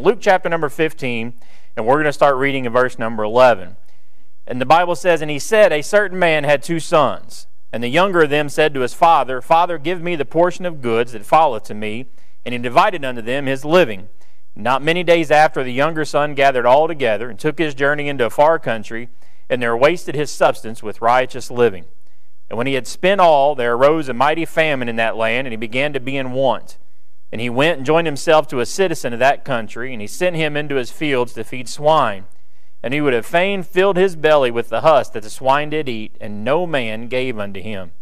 Luke chapter number 15, and we're going to start reading in verse number 11. And the Bible says, And he said, A certain man had two sons. And the younger of them said to his father, Father, give me the portion of goods that falleth to me. And he divided unto them his living. Not many days after, the younger son gathered all together and took his journey into a far country, and there wasted his substance with riotous living. And when he had spent all, there arose a mighty famine in that land, and he began to be in want. And he went and joined himself to a citizen of that country, and he sent him into his fields to feed swine. And he would have fain filled his belly with the husk that the swine did eat, and no man gave unto him.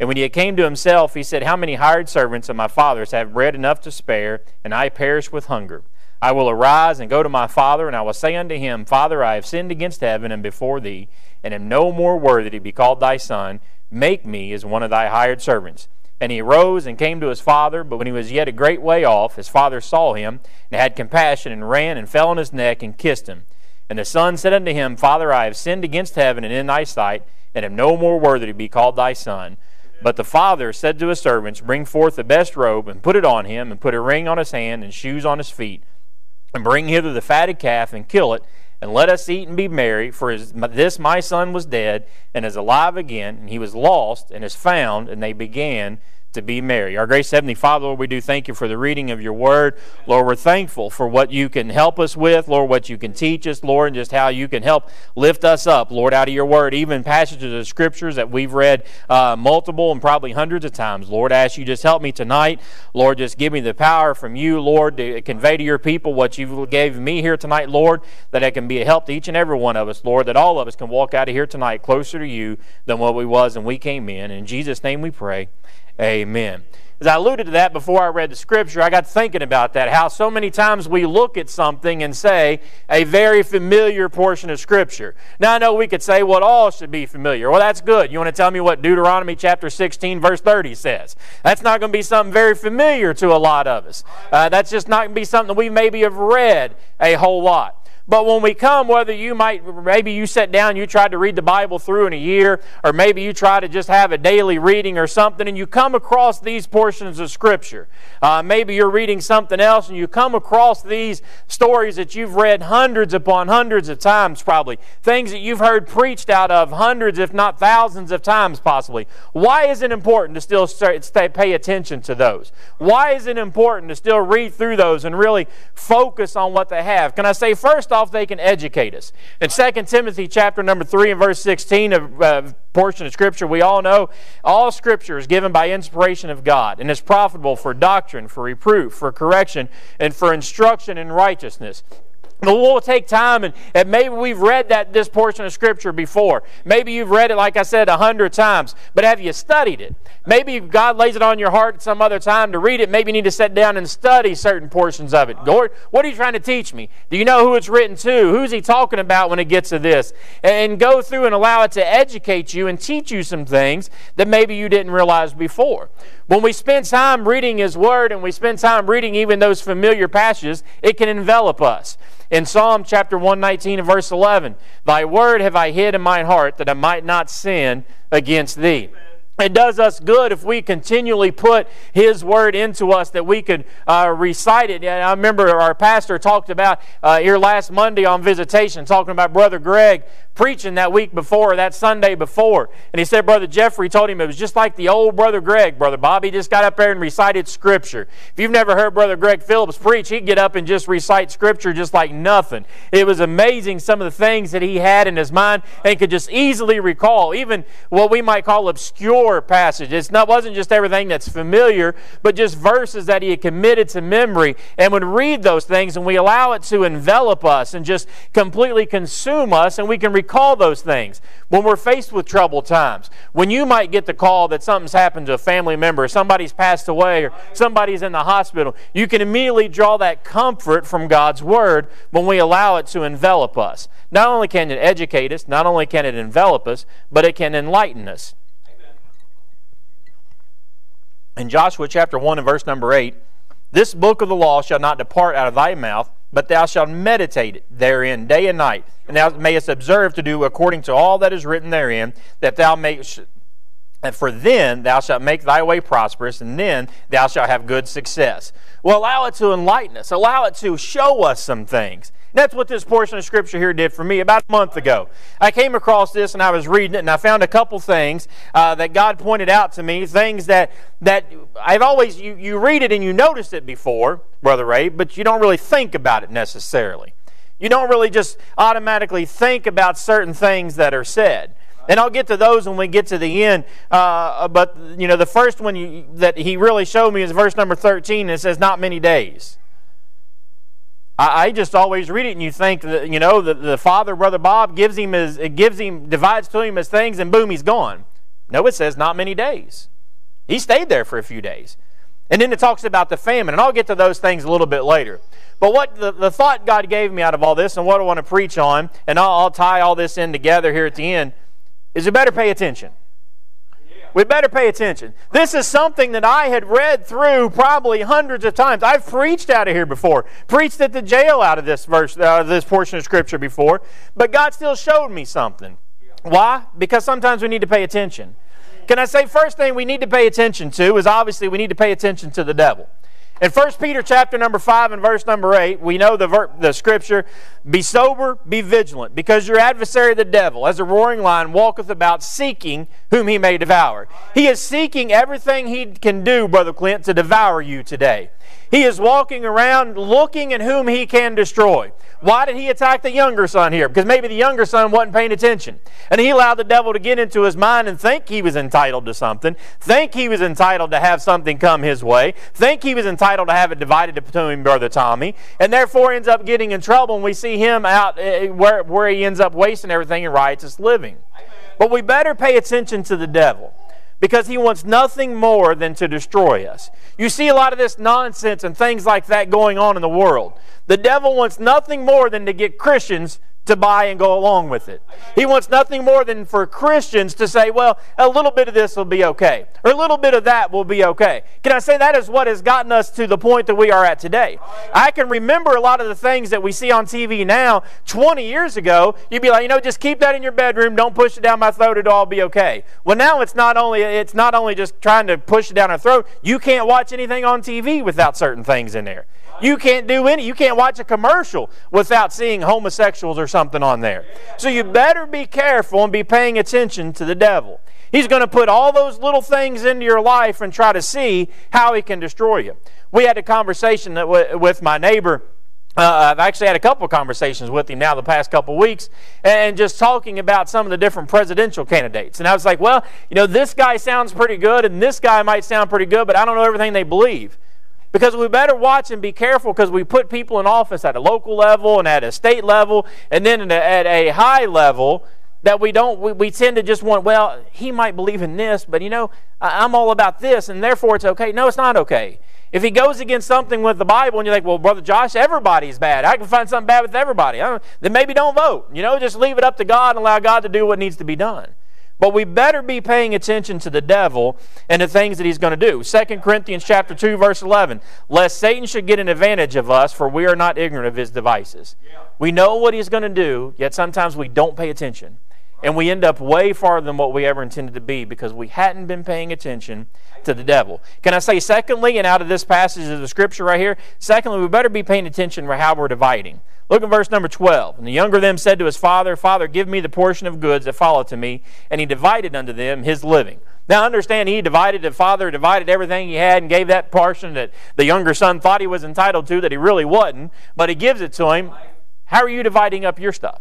And when he came to himself, he said, How many hired servants of my father's have bread enough to spare, and I perish with hunger? I will arise and go to my father, and I will say unto him, Father, I have sinned against heaven and before thee, and am no more worthy to be called thy son. Make me as one of thy hired servants. And he arose and came to his father, but when he was yet a great way off, his father saw him, and had compassion, and ran and fell on his neck and kissed him. And the son said unto him, Father, I have sinned against heaven and in thy sight, and am no more worthy to be called thy son. But the father said to his servants, Bring forth the best robe, and put it on him, and put a ring on his hand, and shoes on his feet. And bring hither the fatted calf, and kill it, and let us eat and be merry. For this my son was dead, and is alive again, and he was lost, and is found. And they began to be merry. Our gracious Heavenly Father, Lord, we do thank you for the reading of your word. Lord, we're thankful for what you can help us with, Lord, what you can teach us, Lord, and just how you can help lift us up, Lord, out of your word, even passages of scriptures that we've read uh, multiple and probably hundreds of times. Lord, I ask you just help me tonight. Lord, just give me the power from you, Lord, to convey to your people what you gave me here tonight, Lord, that it can be a help to each and every one of us, Lord, that all of us can walk out of here tonight closer to you than what we was when we came in. In Jesus' name we pray. Amen. As I alluded to that before I read the scripture, I got thinking about that. How so many times we look at something and say a very familiar portion of scripture. Now I know we could say, well, all should be familiar. Well, that's good. You want to tell me what Deuteronomy chapter 16, verse 30 says? That's not going to be something very familiar to a lot of us. Uh, that's just not going to be something we maybe have read a whole lot. But when we come, whether you might, maybe you sat down, you tried to read the Bible through in a year, or maybe you try to just have a daily reading or something, and you come across these portions of Scripture. Uh, maybe you're reading something else, and you come across these stories that you've read hundreds upon hundreds of times, probably. Things that you've heard preached out of hundreds, if not thousands of times, possibly. Why is it important to still stay, pay attention to those? Why is it important to still read through those and really focus on what they have? Can I say, first off, they can educate us. In 2 Timothy chapter number 3 and verse 16, a uh, portion of Scripture, we all know all Scripture is given by inspiration of God and is profitable for doctrine, for reproof, for correction, and for instruction in righteousness we'll take time and, and, maybe we've read that this portion of scripture before. Maybe you've read it, like I said, a hundred times, but have you studied it? Maybe God lays it on your heart some other time to read it. Maybe you need to sit down and study certain portions of it. Lord, what are you trying to teach me? Do you know who it's written to? Who's he talking about when it gets to this? And go through and allow it to educate you and teach you some things that maybe you didn't realize before. When we spend time reading his word and we spend time reading even those familiar passages, it can envelop us. In Psalm chapter 119 and verse 11, Thy word have I hid in mine heart that I might not sin against thee. It does us good if we continually put His Word into us that we could uh, recite it. And I remember our pastor talked about uh, here last Monday on visitation, talking about Brother Greg preaching that week before, that Sunday before. And he said Brother Jeffrey told him it was just like the old Brother Greg. Brother Bobby just got up there and recited Scripture. If you've never heard Brother Greg Phillips preach, he'd get up and just recite Scripture just like nothing. It was amazing some of the things that he had in his mind and could just easily recall, even what we might call obscure passages. It not, wasn't just everything that's familiar, but just verses that he had committed to memory and would read those things and we allow it to envelop us and just completely consume us and we can recall those things when we're faced with troubled times. When you might get the call that something's happened to a family member, somebody's passed away, or somebody's in the hospital, you can immediately draw that comfort from God's Word when we allow it to envelop us. Not only can it educate us, not only can it envelop us, but it can enlighten us. In Joshua chapter 1 and verse number 8, this book of the law shall not depart out of thy mouth, but thou shalt meditate therein day and night, and thou mayest observe to do according to all that is written therein, that thou mayest And for then thou shalt make thy way prosperous, and then thou shalt have good success. Well, allow it to enlighten us, allow it to show us some things. That's what this portion of Scripture here did for me about a month ago. I came across this and I was reading it, and I found a couple things uh, that God pointed out to me, things that, that I've always, you, you read it and you noticed it before, Brother Ray, but you don't really think about it necessarily. You don't really just automatically think about certain things that are said. And I'll get to those when we get to the end. Uh, but, you know, the first one you, that he really showed me is verse number 13, and it says, Not many days. I, I just always read it, and you think that, you know, the, the father, Brother Bob, gives him his, it gives him, divides to him his things, and boom, he's gone. No, it says, Not many days. He stayed there for a few days. And then it talks about the famine, and I'll get to those things a little bit later. But what the, the thought God gave me out of all this, and what I want to preach on, and I'll, I'll tie all this in together here at the end is you better pay attention. We better pay attention. This is something that I had read through probably hundreds of times. I've preached out of here before, preached at the jail out of this verse, uh, this portion of Scripture before, but God still showed me something. Why? Because sometimes we need to pay attention. Can I say first thing we need to pay attention to is obviously we need to pay attention to the devil. In 1 Peter chapter number 5 and verse number 8, we know the, ver- the scripture, Be sober, be vigilant, because your adversary the devil, as a roaring lion, walketh about seeking whom he may devour. He is seeking everything he can do, Brother Clint, to devour you today. He is walking around looking at whom he can destroy. Why did he attack the younger son here? Because maybe the younger son wasn't paying attention. And he allowed the devil to get into his mind and think he was entitled to something, think he was entitled to have something come his way, think he was entitled to have it divided between Brother Tommy, and therefore ends up getting in trouble. And we see him out uh, where, where he ends up wasting everything in riotous living. Amen. But we better pay attention to the devil because he wants nothing more than to destroy us. You see a lot of this nonsense and things like that going on in the world. The devil wants nothing more than to get Christians to buy and go along with it. He wants nothing more than for Christians to say, well, a little bit of this will be okay, or a little bit of that will be okay. Can I say that is what has gotten us to the point that we are at today? I can remember a lot of the things that we see on TV now 20 years ago. You'd be like, you know, just keep that in your bedroom, don't push it down my throat, it'll all be okay. Well, now it's not only it's not only just trying to push it down our throat, you can't watch anything on TV without certain things in there. You can't do any, you can't watch a commercial without seeing homosexuals or something on there. So you better be careful and be paying attention to the devil. He's going to put all those little things into your life and try to see how he can destroy you. We had a conversation with my neighbor. Uh, I've actually had a couple conversations with him now the past couple weeks and just talking about some of the different presidential candidates. And I was like, well, you know, this guy sounds pretty good and this guy might sound pretty good, but I don't know everything they believe. Because we better watch and be careful because we put people in office at a local level and at a state level and then at a high level that we don't we, we tend to just want well he might believe in this but you know i'm all about this and therefore it's okay. No it's not okay. If he goes against something with the bible and you're like well brother josh everybody's bad. I can find something bad with everybody. Then maybe don't vote. You know just leave it up to god and allow god to do what needs to be done but we better be paying attention to the devil and the things that he's going to do. 2 Corinthians chapter 2 verse 11, lest Satan should get an advantage of us for we are not ignorant of his devices. Yeah. We know what he's going to do, yet sometimes we don't pay attention. And we end up way farther than what we ever intended to be because we hadn't been paying attention to the devil. Can I say secondly, and out of this passage of the scripture right here, secondly, we better be paying attention to how we're dividing. Look at verse number 12. And the younger of them said to his father, Father, give me the portion of goods that follow to me. And he divided unto them his living. Now understand, he divided, the father divided everything he had and gave that portion that the younger son thought he was entitled to that he really wasn't, but he gives it to him. How are you dividing up your stuff?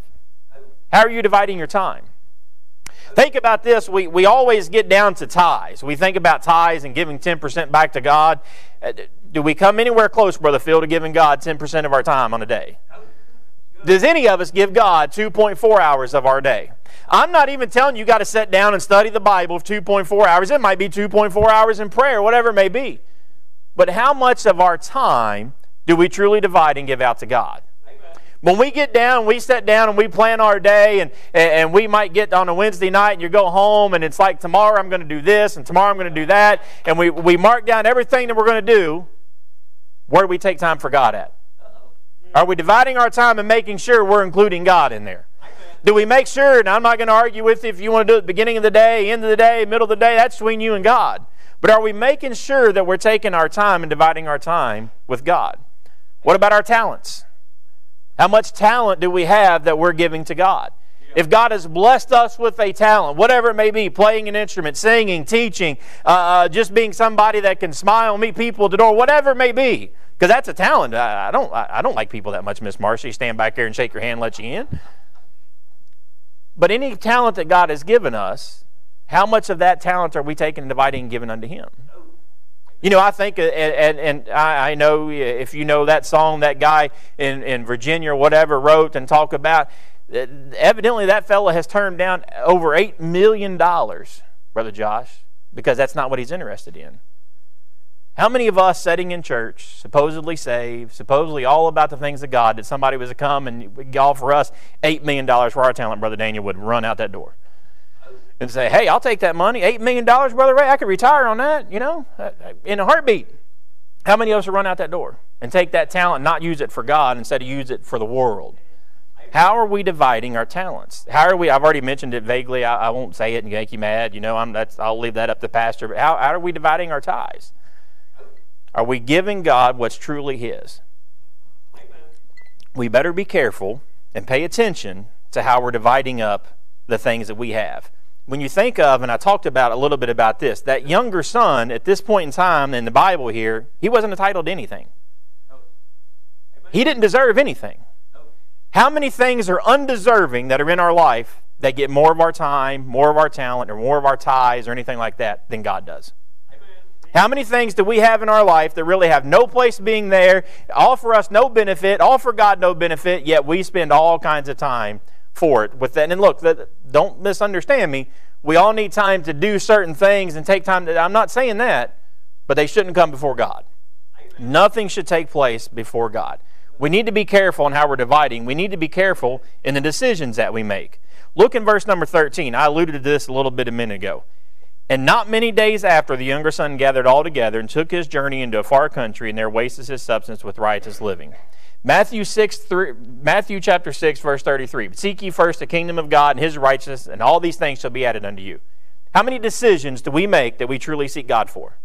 How are you dividing your time? Think about this. We, we always get down to tithes. We think about tithes and giving 10% back to God. Uh, do we come anywhere close, Brother Phil, to giving God 10% of our time on a day? Does any of us give God 2.4 hours of our day? I'm not even telling you you got to sit down and study the Bible for 2.4 hours. It might be 2.4 hours in prayer, whatever it may be. But how much of our time do we truly divide and give out to God? When we get down, we sit down and we plan our day, and, and we might get on a Wednesday night and you go home, and it's like, tomorrow I'm going to do this, and tomorrow I'm going to do that, and we, we mark down everything that we're going to do. Where do we take time for God at? Are we dividing our time and making sure we're including God in there? Do we make sure, and I'm not going to argue with you if you want to do it beginning of the day, end of the day, middle of the day, that's between you and God. But are we making sure that we're taking our time and dividing our time with God? What about our talents? How much talent do we have that we're giving to God? If God has blessed us with a talent, whatever it may be, playing an instrument, singing, teaching, uh, uh just being somebody that can smile, meet people at the door, whatever it may be, because that's a talent. I, I don't, I don't like people that much, Miss Marcy. Stand back here and shake your hand, let you in. But any talent that God has given us, how much of that talent are we taking and dividing and giving unto Him? You know, I think, uh, and, and, I know if you know that song that guy in, in Virginia or whatever wrote and talk about, uh, evidently that fellow has turned down over $8 million, Brother Josh, because that's not what he's interested in. How many of us sitting in church, supposedly saved, supposedly all about the things of God, that somebody was to come and offer us $8 million for our talent, Brother Daniel would run out that door and say, hey, I'll take that money. $8 million, Brother Ray, I could retire on that, you know, uh, uh, in a heartbeat. How many of us will run out that door and take that talent and not use it for God instead of use it for the world? How are we dividing our talents? How are we? I've already mentioned it vaguely. I, I won't say it and make you mad. You know, I'm, that's, I'll leave that up to pastor. But how, how are we dividing our ties? Are we giving God what's truly His? We better be careful and pay attention to how we're dividing up the things that we have. When you think of, and I talked about a little bit about this, that younger son at this point in time in the Bible here, he wasn't entitled to anything. He didn't deserve anything. How many things are undeserving that are in our life that get more of our time, more of our talent, or more of our ties, or anything like that than God does? How many things do we have in our life that really have no place being there, offer us no benefit, offer God no benefit, yet we spend all kinds of time for it with that? And look, that, don't misunderstand me. We all need time to do certain things and take time to, I'm not saying that, but they shouldn't come before God. Amen. Nothing should take place before God. We need to be careful in how we're dividing. We need to be careful in the decisions that we make. Look in verse number 13. I alluded to this a little bit a minute ago. And not many days after, the younger son gathered all together and took his journey into a far country, and there wasted his substance with riotous living. Matthew 6, 3, Matthew chapter 6, verse 33. Seek ye first the kingdom of God and his righteousness, and all these things shall be added unto you. How many decisions do we make that we truly seek God for?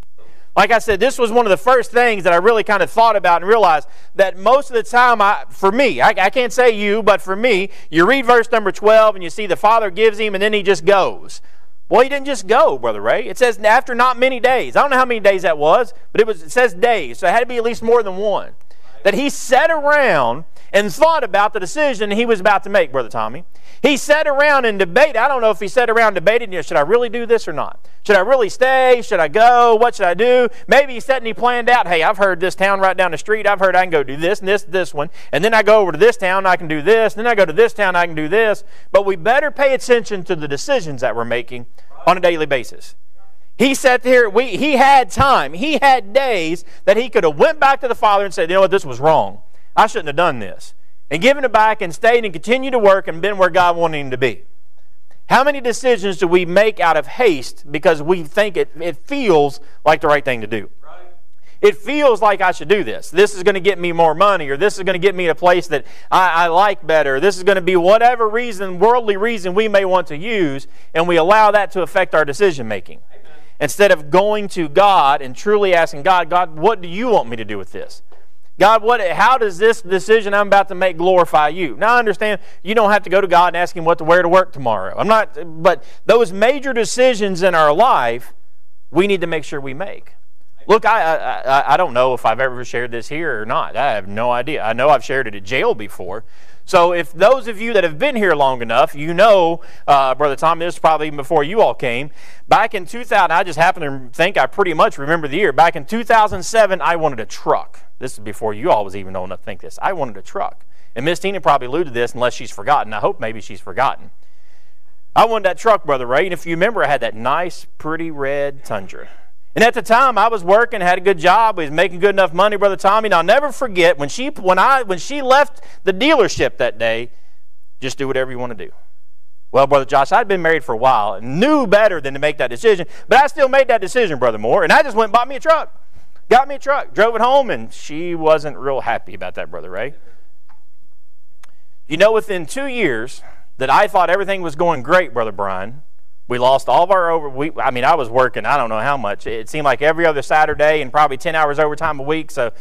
Like I said, this was one of the first things that I really kind of thought about and realized that most of the time, I, for me, I, I can't say you, but for me, you read verse number 12 and you see the Father gives him and then he just goes. Well, he didn't just go, Brother Ray. It says after not many days. I don't know how many days that was, but it, was, it says days, so it had to be at least more than one. That he sat around and thought about the decision he was about to make, Brother Tommy. He sat around and debated. I don't know if he sat around debating, you know, should I really do this or not? Should I really stay? Should I go? What should I do? Maybe he sat and he planned out, hey, I've heard this town right down the street. I've heard I can go do this and this, this one. And then I go over to this town, I can do this. And then I go to this town, I can do this. But we better pay attention to the decisions that we're making on a daily basis. He sat there, we, he had time. He had days that he could have went back to the Father and said, you know what, this was wrong. I shouldn't have done this. And given it back and stayed and continued to work and been where God wanted him to be. How many decisions do we make out of haste because we think it, it feels like the right thing to do? It feels like I should do this. This is going to get me more money, or this is going to get me a place that I, I like better. This is going to be whatever reason, worldly reason we may want to use, and we allow that to affect our decision making. Instead of going to God and truly asking God, God, what do you want me to do with this? God, what, how does this decision I'm about to make glorify you? Now, I understand you don't have to go to God and ask Him what to wear to work tomorrow. I'm not, but those major decisions in our life, we need to make sure we make. Look, I, I, I don't know if I've ever shared this here or not. I have no idea. I know I've shared it at jail before. So, if those of you that have been here long enough, you know, uh, Brother Tom, this is probably even before you all came. Back in 2000, I just happen to think I pretty much remember the year. Back in 2007, I wanted a truck. This is before you all was even old enough to think this. I wanted a truck. And Miss Tina probably alluded to this unless she's forgotten. I hope maybe she's forgotten. I wanted that truck, Brother Ray. And if you remember, I had that nice, pretty red Tundra. And at the time, I was working, had a good job, was making good enough money, brother Tommy. And I'll never forget when she when I when she left the dealership that day. Just do whatever you want to do. Well, brother Josh, I'd been married for a while and knew better than to make that decision, but I still made that decision, brother Moore. And I just went and bought me a truck, got me a truck, drove it home, and she wasn't real happy about that, brother Ray. You know, within two years, that I thought everything was going great, Brother Brian. We lost all of our over. We, I mean, I was working. I don't know how much. It seemed like every other Saturday and probably ten hours overtime a week. So,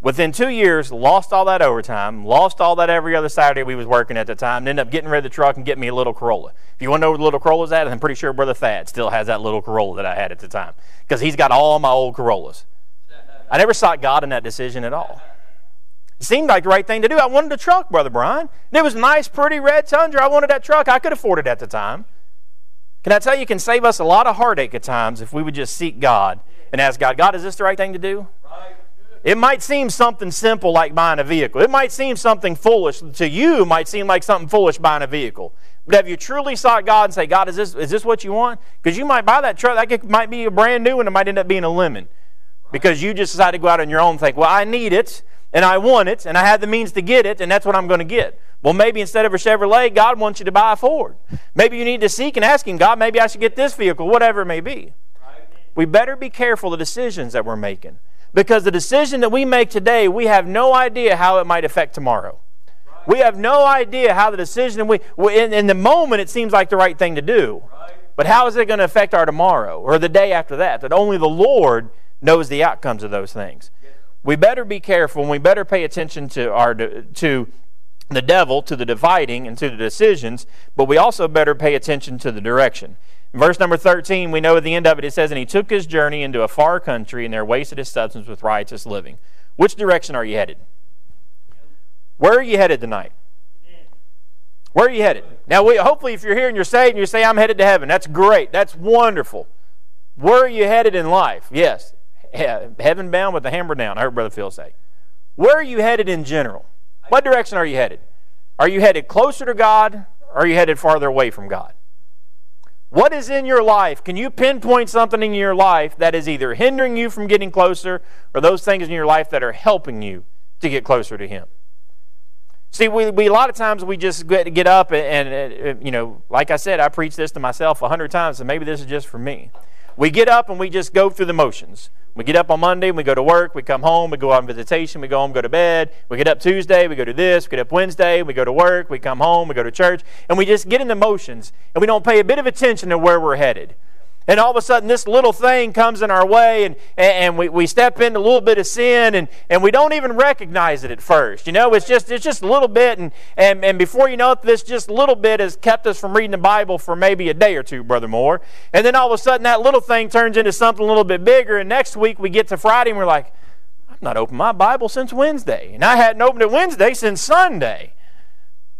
within two years, lost all that overtime. Lost all that every other Saturday we was working at the time. And ended up getting rid of the truck and getting me a little Corolla. If you want to know where the little Corolla's at, I'm pretty sure Brother Thad still has that little Corolla that I had at the time because he's got all my old Corollas. I never sought God in that decision at all. It seemed like the right thing to do. I wanted a truck, Brother Brian. It was nice, pretty red Tundra. I wanted that truck. I could afford it at the time. Can I tell you, it can save us a lot of heartache at times if we would just seek God and ask God, God, is this the right thing to do? It might seem something simple like buying a vehicle. It might seem something foolish to you. Might seem like something foolish buying a vehicle. But have you truly sought God and say, God, is this is this what you want? Because you might buy that truck. That might be a brand new, and it might end up being a lemon, because you just decided to go out on your own and think, well, I need it and I want it and I have the means to get it, and that's what I'm going to get. Well, maybe instead of a Chevrolet, God wants you to buy a Ford. Maybe you need to seek and ask Him, God, maybe I should get this vehicle, whatever it may be. We better be careful the decisions that we're making. Because the decision that we make today, we have no idea how it might affect tomorrow. We have no idea how the decision we, in, in the moment, it seems like the right thing to do. But how is it going to affect our tomorrow or the day after that? That only the Lord knows the outcomes of those things. We better be careful and we better pay attention to our to the devil to the dividing and to the decisions, but we also better pay attention to the direction. In verse number 13, we know at the end of it, it says, And he took his journey into a far country, and there wasted his substance with riotous living. Which direction are you headed? Where are you headed tonight? Where are you headed? Now, we, hopefully, if you're here and you're saved and you say, I'm headed to heaven, that's great. That's wonderful. Where are you headed in life? Yes, heaven bound with the hammer down, I heard Brother Phil say. Where are you headed in general? What direction are you headed? Are you headed closer to God or are you headed farther away from God? What is in your life? Can you pinpoint something in your life that is either hindering you from getting closer or those things in your life that are helping you to get closer to Him? See, we, we a lot of times we just get, get up and, and, you know, like I said, I preach this to myself a hundred times, and maybe this is just for me. We get up and we just go through the motions. We get up on Monday, we go to work, we come home, we go on visitation, we go home, go to bed. We get up Tuesday, we go to this, we get up Wednesday, we go to work, we come home, we go to church, and we just get in the motions and we don't pay a bit of attention to where we're headed. And all of a sudden, this little thing comes in our way, and, and we, we step into a little bit of sin, and, and we don't even recognize it at first. You know, it's just it's just a little bit, and, and, and before you know it, this just little bit has kept us from reading the Bible for maybe a day or two, Brother Moore. And then all of a sudden, that little thing turns into something a little bit bigger, and next week we get to Friday, and we're like, I've not opened my Bible since Wednesday, and I hadn't opened it Wednesday since Sunday.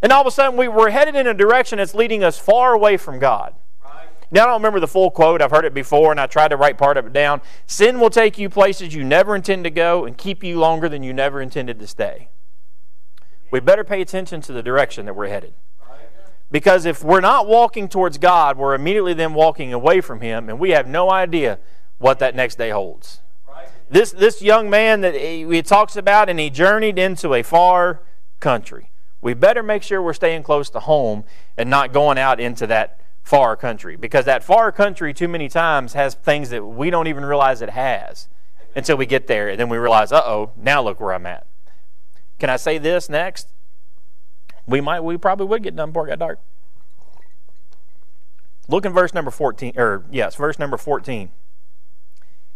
And all of a sudden, we, we're headed in a direction that's leading us far away from God. Now, I don't remember the full quote. I've heard it before, and I tried to write part of it down. Sin will take you places you never intend to go and keep you longer than you never intended to stay. We better pay attention to the direction that we're headed. Because if we're not walking towards God, we're immediately then walking away from Him, and we have no idea what that next day holds. This, this young man that he, he talks about, and he journeyed into a far country. We better make sure we're staying close to home and not going out into that far country because that far country too many times has things that we don't even realize it has until we get there and then we realize uh-oh now look where i'm at. Can i say this next? We might we probably would get done before it got dark. Look in verse number 14 or yes verse number 14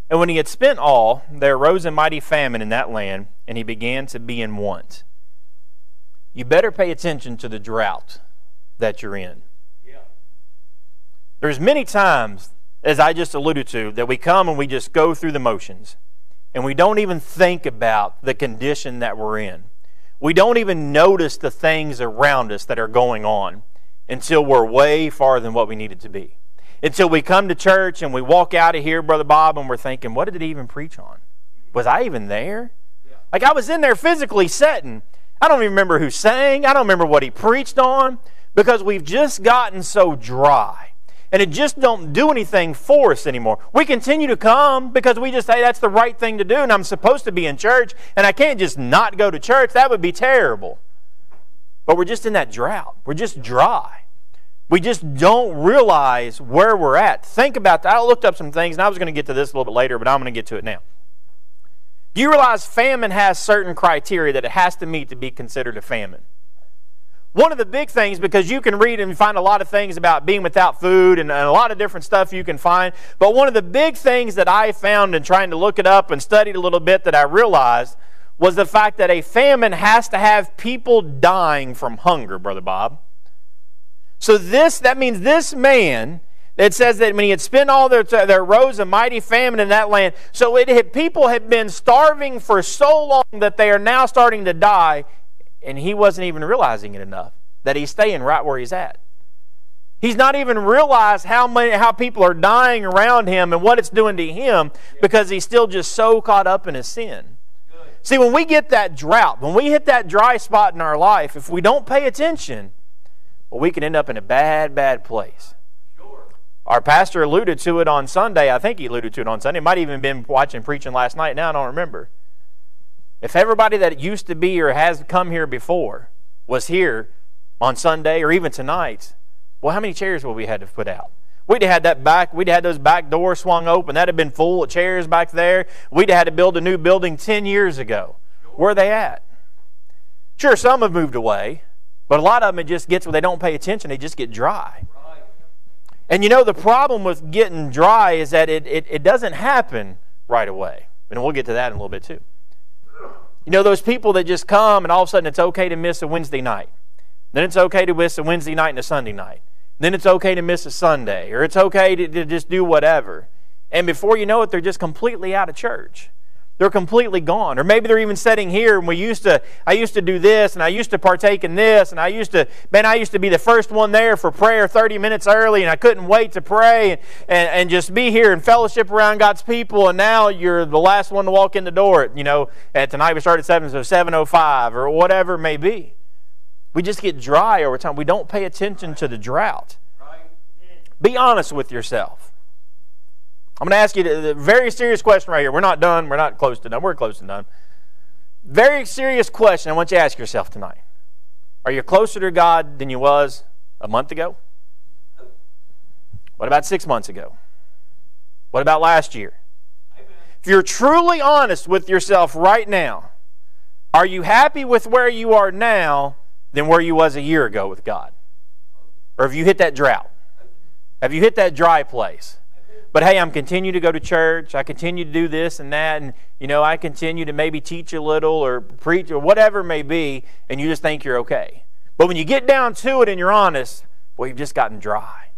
and when he had spent all there arose a mighty famine in that land and he began to be in want. You better pay attention to the drought that you're in there's many times, as I just alluded to, that we come and we just go through the motions and we don't even think about the condition that we're in. We don't even notice the things around us that are going on until we're way farther than what we needed to be. Until we come to church and we walk out of here, Brother Bob, and we're thinking, what did he even preach on? Was I even there? Like I was in there physically sitting. I don't even remember who sang. I don't remember what he preached on because we've just gotten so dry and it just don't do anything for us anymore. We continue to come because we just say that's the right thing to do and I'm supposed to be in church and I can't just not go to church. That would be terrible. But we're just in that drought. We're just dry. We just don't realize where we're at. Think about that. I looked up some things and I was going to get to this a little bit later, but I'm going to get to it now. Do you realize famine has certain criteria that it has to meet to be considered a famine? One of the big things, because you can read and find a lot of things about being without food and, a lot of different stuff you can find, but one of the big things that I found in trying to look it up and studied a little bit that I realized was the fact that a famine has to have people dying from hunger, Brother Bob. So this, that means this man it says that when he had spent all their, there arose a mighty famine in that land. So it had, people had been starving for so long that they are now starting to die, and he wasn't even realizing it enough that he's staying right where he's at. He's not even realized how many how people are dying around him and what it's doing to him because he's still just so caught up in his sin. See, when we get that drought, when we hit that dry spot in our life, if we don't pay attention, well, we can end up in a bad, bad place. Our pastor alluded to it on Sunday. I think he alluded to it on Sunday. Might even been watching preaching last night. Now I don't remember. If everybody that used to be or has come here before was here on Sunday or even tonight, well, how many chairs would we had to put out? We'd have had that back, we'd have had those back doors swung open. That'd have been full of chairs back there. We'd have had to build a new building 10 years ago. Where are they at? Sure, some have moved away, but a lot of them it just gets when they don't pay attention, they just get dry. And you know, the problem with getting dry is that it, it, it doesn't happen right away. And we'll get to that in a little bit too. You know, those people that just come and all of a sudden it's okay to miss a Wednesday night. Then it's okay to miss a Wednesday night and a Sunday night. Then it's okay to miss a Sunday. Or it's okay to, to just do whatever. And before you know it, they're just completely out of church. They're completely gone. Or maybe they're even sitting here and we used to, I used to do this and I used to partake in this and I used to, man, I used to be the first one there for prayer 30 minutes early and I couldn't wait to pray and, and, and just be here and fellowship around God's people and now you're the last one to walk in the door, you know, and tonight we start at 7, so 7.05 or whatever it may be. We just get dry over time. We don't pay attention to the drought. Be honest with yourself. I'm going to ask you a very serious question right here. We're not done. We're not close to done. We're close to done. Very serious question I want you to ask yourself tonight. Are you closer to God than you was a month ago? What about six months ago? What about last year? If you're truly honest with yourself right now, are you happy with where you are now than where you was a year ago with God? Or have you hit that drought? Have you hit that dry place? But hey, I'm continue to go to church. I continue to do this and that, and you know, I continue to maybe teach a little or preach or whatever it may be, and you just think you're okay. But when you get down to it and you're honest, well, you've just gotten dry.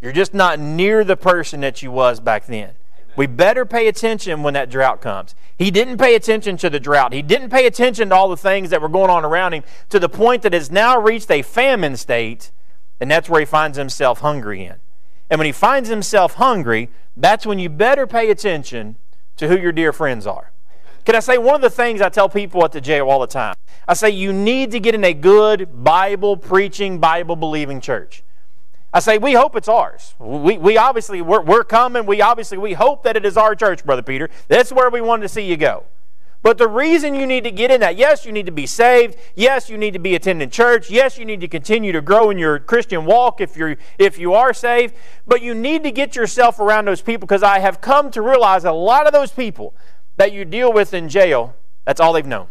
You're just not near the person that you was back then. We better pay attention when that drought comes. He didn't pay attention to the drought. He didn't pay attention to all the things that were going on around him to the point that has now reached a famine state, and that's where he finds himself hungry in. And when he finds himself hungry, that's when you better pay attention to who your dear friends are. Can I say one of the things I tell people at the jail all the time? I say you need to get in a good Bible preaching, Bible believing church. I say we hope it's ours. We, we obviously we're, we're coming. We obviously we hope that it is our church, brother Peter. That's where we wanted to see you go. But the reason you need to get in that, yes, you need to be saved. Yes, you need to be attending church. Yes, you need to continue to grow in your Christian walk if you're if you are saved. But you need to get yourself around those people because I have come to realize a lot of those people that you deal with in jail, that's all they've known.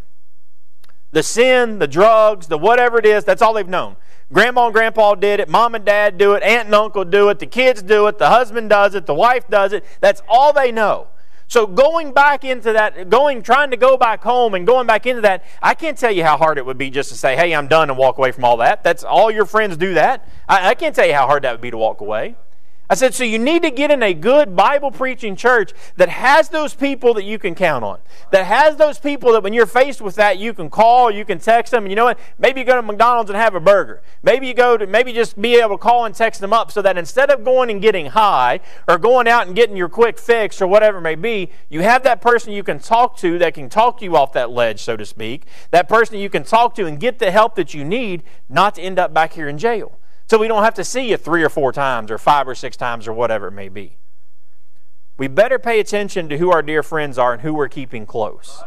The sin, the drugs, the whatever it is, that's all they've known. Grandma and grandpa did it, mom and dad do it, aunt and uncle do it, the kids do it, the husband does it, the wife does it. That's all they know. So going back into that, going, trying to go back home and going back into that, I can't tell you how hard it would be just to say, hey, I'm done and walk away from all that. That's all your friends do that. I, I can't tell you how hard that would be to walk away. I said, so you need to get in a good Bible preaching church that has those people that you can count on. That has those people that when you're faced with that, you can call, you can text them. And you know what? Maybe you go to McDonald's and have a burger. Maybe you go to, maybe just be able to call and text them up so that instead of going and getting high or going out and getting your quick fix or whatever it may be, you have that person you can talk to that can talk you off that ledge, so to speak. That person you can talk to and get the help that you need, not to end up back here in jail. So we don't have to see you three or four times or five or six times or whatever it may be. We better pay attention to who our dear friends are and who we're keeping close.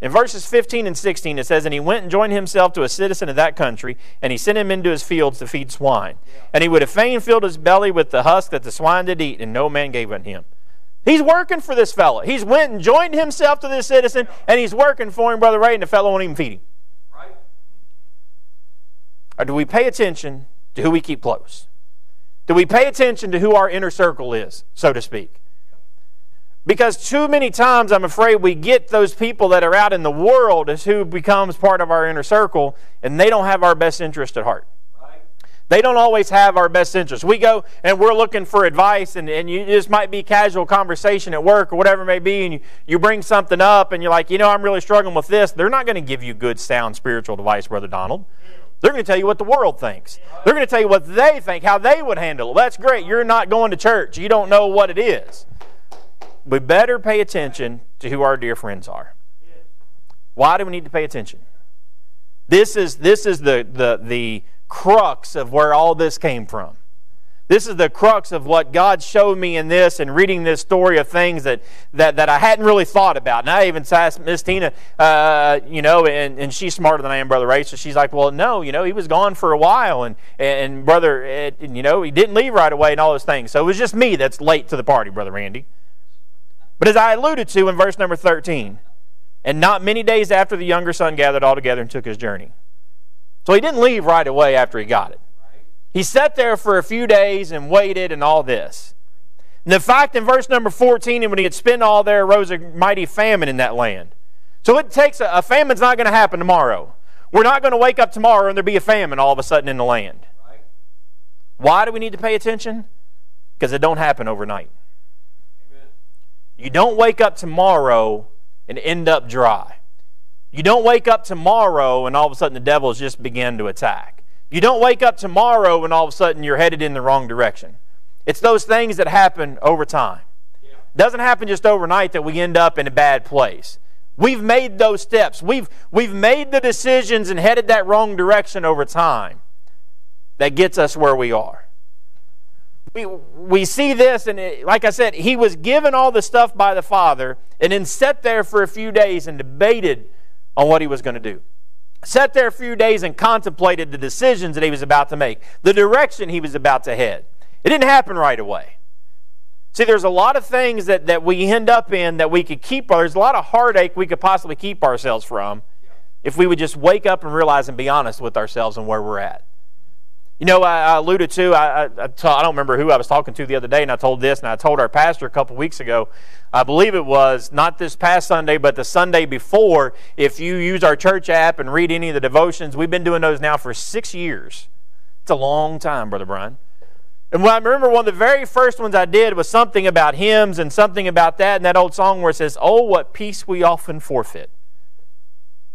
In verses 15 and 16, it says, And he went and joined himself to a citizen of that country, and he sent him into his fields to feed swine. And he would have fain filled his belly with the husk that the swine did eat, and no man gave unto him. He's working for this fellow. He's went and joined himself to this citizen, and he's working for him, Brother Ray, and the fellow won't even feed him. Right. Or do we pay attention to who we keep close? Do we pay attention to who our inner circle is, so to speak? Because too many times I'm afraid we get those people that are out in the world as who becomes part of our inner circle, and they don't have our best interest at heart. They don't always have our best interest. We go and we're looking for advice, and, and you just might be casual conversation at work or whatever it may be, and you, you bring something up, and you're like, you know, I'm really struggling with this. They're not going to give you good, sound spiritual advice, Brother Donald. They're going to tell you what the world thinks. They're going to tell you what they think, how they would handle it. Well, That's great. You're not going to church. You don't know what it is. We better pay attention to who our dear friends are. Why do we need to pay attention? This is, this is the, the, the crux of where all this came from. This is the crux of what God showed me in this and reading this story of things that, that, that I hadn't really thought about. And I even asked Miss Tina, uh, you know, and, and she's smarter than I am, Brother Ray. So she's like, well, no, you know, he was gone for a while. And, and Brother, you know, he didn't leave right away and all those things. So it was just me that's late to the party, Brother Randy. But as I alluded to in verse number 13, and not many days after the younger son gathered all together and took his journey. So he didn't leave right away after he got it. He sat there for a few days and waited and all this. And the fact in verse number 14, and when he had spent all there, arose a mighty famine in that land. So it takes a, a famine's not going to happen tomorrow. We're not going to wake up tomorrow and there be a famine all of a sudden in the land. Why do we need to pay attention? Because it don't happen overnight. Amen. You don't wake up tomorrow and end up dry. You don't wake up tomorrow and all of a sudden the devils just begin to attack. You don't wake up tomorrow and all of a sudden you're headed in the wrong direction. It's those things that happen over time. It doesn't happen just overnight that we end up in a bad place. We've made those steps. We've, we've made the decisions and headed that wrong direction over time that gets us where we are. We, we see this, and it, like I said, he was given all the stuff by the Father and then sat there for a few days and debated on what he was going to do. Sat there a few days and contemplated the decisions that he was about to make, the direction he was about to head. It didn't happen right away. See, there's a lot of things that, that we end up in that we could keep, there's a lot of heartache we could possibly keep ourselves from if we would just wake up and realize and be honest with ourselves and where we're at. You know, I, I alluded to, I, I, I, don't remember who I was talking to the other day, and I told this, and I told our pastor a couple weeks ago, I believe it was not this past Sunday, but the Sunday before. If you use our church app and read any of the devotions, we've been doing those now for six years. It's a long time, Brother Brian. And I remember one of the very first ones I did was something about hymns and something about that, and that old song where it says, Oh, what peace we often forfeit.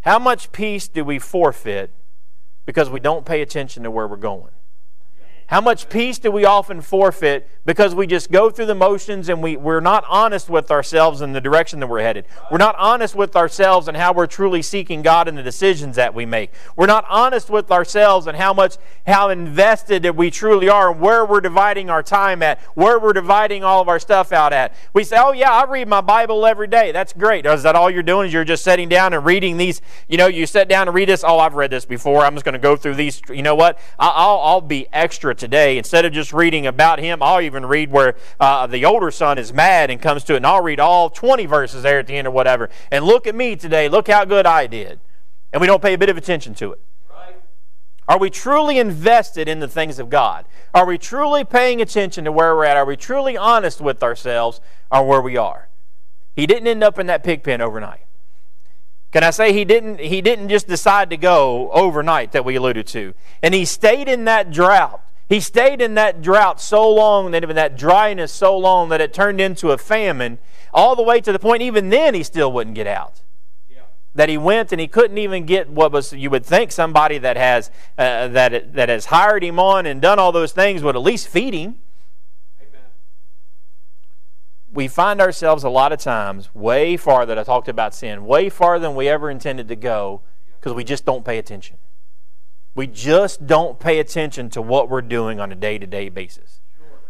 How much peace do we forfeit because we don't pay attention to where we're going? How much peace do we often forfeit because we just go through the motions and we, we're not honest with ourselves in the direction that we're headed? We're not honest with ourselves and how we're truly seeking God in the decisions that we make. We're not honest with ourselves and how much, how invested that we truly are and where we're dividing our time at, where we're dividing all of our stuff out at. We say, oh, yeah, I read my Bible every day. That's great. Is that all you're doing? Is you're just sitting down and reading these? You know, you sit down and read this. Oh, I've read this before. I'm just going to go through these. You know what? I'll, I'll be extra today. Instead of just reading about him, I'll even read where uh, the older son is mad and comes to it, and I'll read all 20 verses there at the end or whatever. And look at me today. Look how good I did. And we don't pay a bit of attention to it. Are we truly invested in the things of God? Are we truly paying attention to where we're at? Are we truly honest with ourselves on where we are? He didn't end up in that pig pen overnight. Can I say he didn't he didn't just decide to go overnight that we alluded to. And he stayed in that drought he stayed in that drought so long, that in that dryness so long, that it turned into a famine, all the way to the point, even then, he still wouldn't get out. Yeah. That he went and he couldn't even get what was, you would think, somebody that has, uh, that, that has hired him on and done all those things would at least feed him. Amen. We find ourselves a lot of times way farther, I talked about sin, way farther than we ever intended to go because we just don't pay attention. We just don't pay attention to what we're doing on a day to day basis.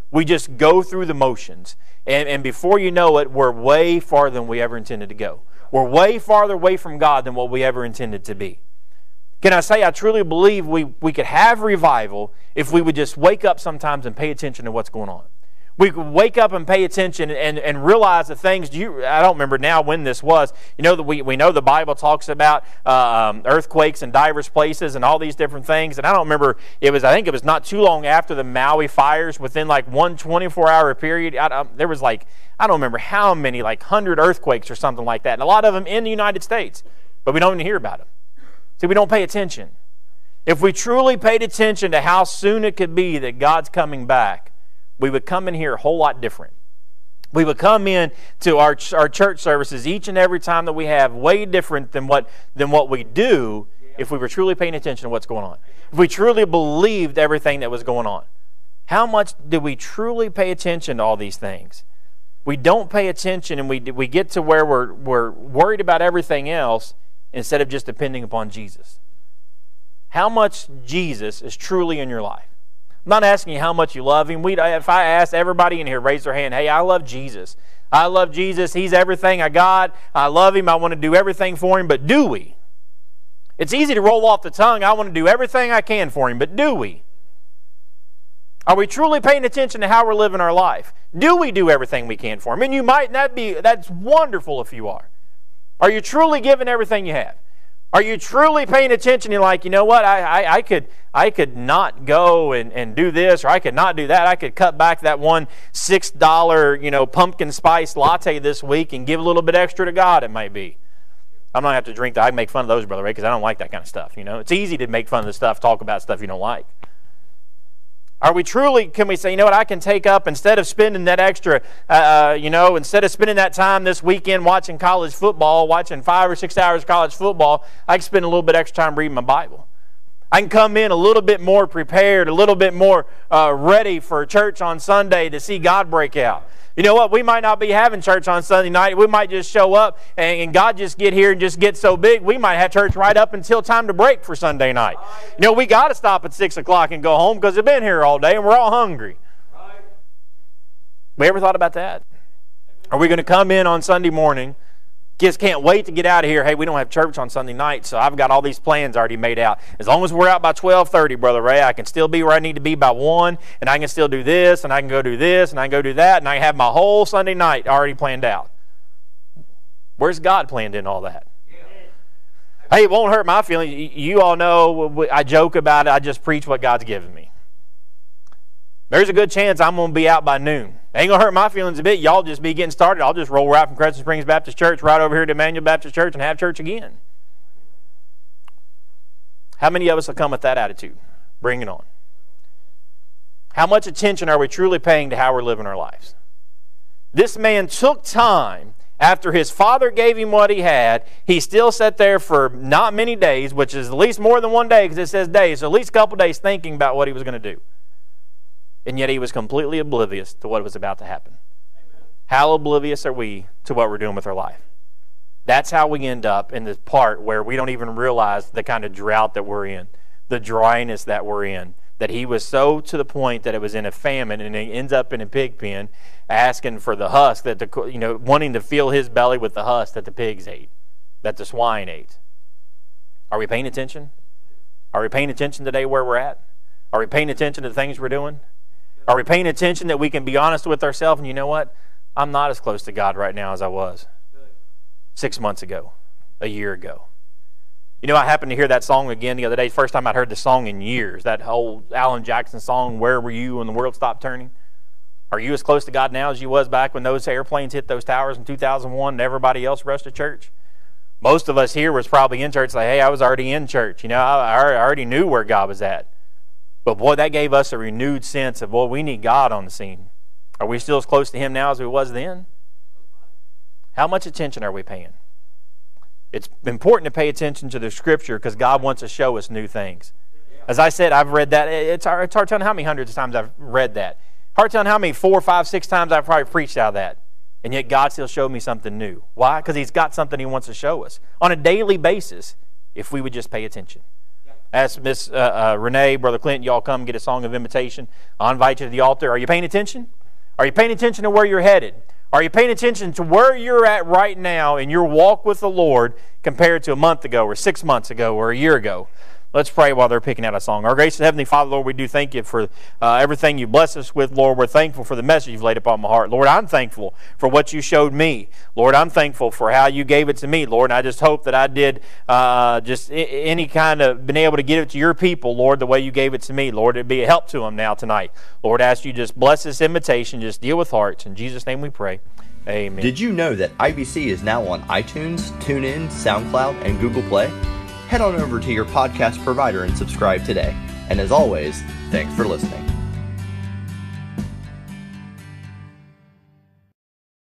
We just go through the motions. And, and before you know it, we're way farther than we ever intended to go. We're way farther away from God than what we ever intended to be. Can I say, I truly believe we, we could have revival if we would just wake up sometimes and pay attention to what's going on. We could wake up and pay attention and, and realize the things. You, I don't remember now when this was. You know that we, we know the Bible talks about uh, um, earthquakes in diverse places and all these different things. And I don't remember. It was I think it was not too long after the Maui fires. Within like one 24 hour period, I, there was like I don't remember how many like hundred earthquakes or something like that, and a lot of them in the United States. But we don't even hear about them. See, we don't pay attention. If we truly paid attention to how soon it could be that God's coming back we would come in here a whole lot different. We would come in to our, our church services each and every time that we have way different than what, than what we do if we were truly paying attention to what's going on. If we truly believed everything that was going on. How much do we truly pay attention to all these things? We don't pay attention and we, we get to where we're, we're worried about everything else instead of just depending upon Jesus. How much Jesus is truly in your life? I'm not asking you how much you love him. We, if I ask everybody in here, raise their hand, hey, I love Jesus. I love Jesus. He's everything I got. I love him. I want to do everything for him. But do we? It's easy to roll off the tongue. I want to do everything I can for him. But do we? Are we truly paying attention to how we're living our life? Do we do everything we can for him? And you might not be, that's wonderful if you are. Are you truly giving everything you have? Are you truly paying attention? You're like, you know what? I, I, I, could I could not go and, and do this, or I could not do that. I could cut back that one six dollar you know pumpkin spice latte this week and give a little bit extra to God. It might be. I'm not to have to drink that. I make fun of those, brother Ray, because I don't like that kind of stuff. You know, it's easy to make fun of the stuff, talk about stuff you don't like. Are we truly, can we say, you know what, I can take up, instead of spending that extra, uh, uh, you know, instead of spending that time this weekend watching college football, watching five or six hours of college football, I can spend a little bit extra time reading my Bible. I can come in a little bit more prepared, a little bit more uh, ready for church on Sunday to see God break out. You know what? We might not be having church on Sunday night. We might just show up and, and, God just get here and just get so big. We might have church right up until time to break for Sunday night. You know, we got to stop at 6 o'clock and go home because we've been here all day and we're all hungry. We ever thought about that? Are we going to come in on Sunday morning? Kids can't wait to get out of here. Hey, we don't have church on Sunday night, so I've got all these plans already made out. As long as we're out by 12:30, brother Ray, I can still be where I need to be by 1, and I can still do this, and I can go do this, and I can go do that, and I have my whole Sunday night already planned out. Where's God planned in all that? Hey, it won't hurt my feelings. You all know I joke about it. I just preach what God's given me. There's a good chance I'm going to be out by noon. Ain't gonna hurt my feelings a bit. Y'all just be getting started. I'll just roll right from Crescent Springs Baptist Church right over here to Immanuel Baptist Church and have church again. How many of us will come with that attitude? Bring it on. How much attention are we truly paying to how we're living our lives? This man took time after his father gave him what he had. He still sat there for not many days, which is at least more than one day because it says days, so at least a couple days thinking about what he was going to do and yet he was completely oblivious to what was about to happen. Amen. How oblivious are we to what we're doing with our life? That's how we end up in this part where we don't even realize the kind of drought that we're in, the dryness that we're in. That he was so to the point that it was in a famine, and he ends up in a pig pen, asking for the husk that the you know wanting to fill his belly with the husk that the pigs ate, that the swine ate. Are we paying attention? Are we paying attention today where we're at? Are we paying attention to the things we're doing? Are we paying attention that we can be honest with ourselves? And you know what? I'm not as close to God right now as I was six months ago, a year ago. You know, I happened to hear that song again the other day. First time I'd heard the song in years. That whole Alan Jackson song, Where Were You When the World Stopped Turning? Are you as close to God now as you was back when those airplanes hit those towers in 2001 and everybody else rushed to church? Most of us here was probably in church like, hey, I was already in church. You know, I already knew where God was at. But boy, that gave us a renewed sense of, boy, we need God on the scene. Are we still as close to Him now as we was then? How much attention are we paying? It's important to pay attention to the Scripture because God wants to show us new things. As I said, I've read that. It's hard, it's hard telling how many hundreds of times I've read that. Hard telling how many four, five, six times I've probably preached out of that. And yet God still showed me something new. Why? Because He's got something He wants to show us on a daily basis if we would just pay attention. Ask Miss uh, uh, Renee, Brother Clint, y'all come get a song of invitation. I'll invite you to the altar. Are you paying attention? Are you paying attention to where you're headed? Are you paying attention to where you're at right now in your walk with the Lord compared to a month ago or six months ago or a year ago? Let's pray while they're picking out a song. Our gracious Heavenly Father, Lord, we do thank you for uh, everything you bless us with, Lord. We're thankful for the message you've laid upon my heart. Lord, I'm thankful for what you showed me. Lord, I'm thankful for how you gave it to me, Lord. And I just hope that I did uh, just any kind of been able to give it to your people, Lord, the way you gave it to me. Lord, it'd be a help to them now tonight. Lord, ask you just bless this invitation, just deal with hearts. In Jesus' name we pray. Amen. Did you know that IBC is now on iTunes, TuneIn, SoundCloud, and Google Play? Head on over to your podcast provider and subscribe today. And as always, thanks for listening.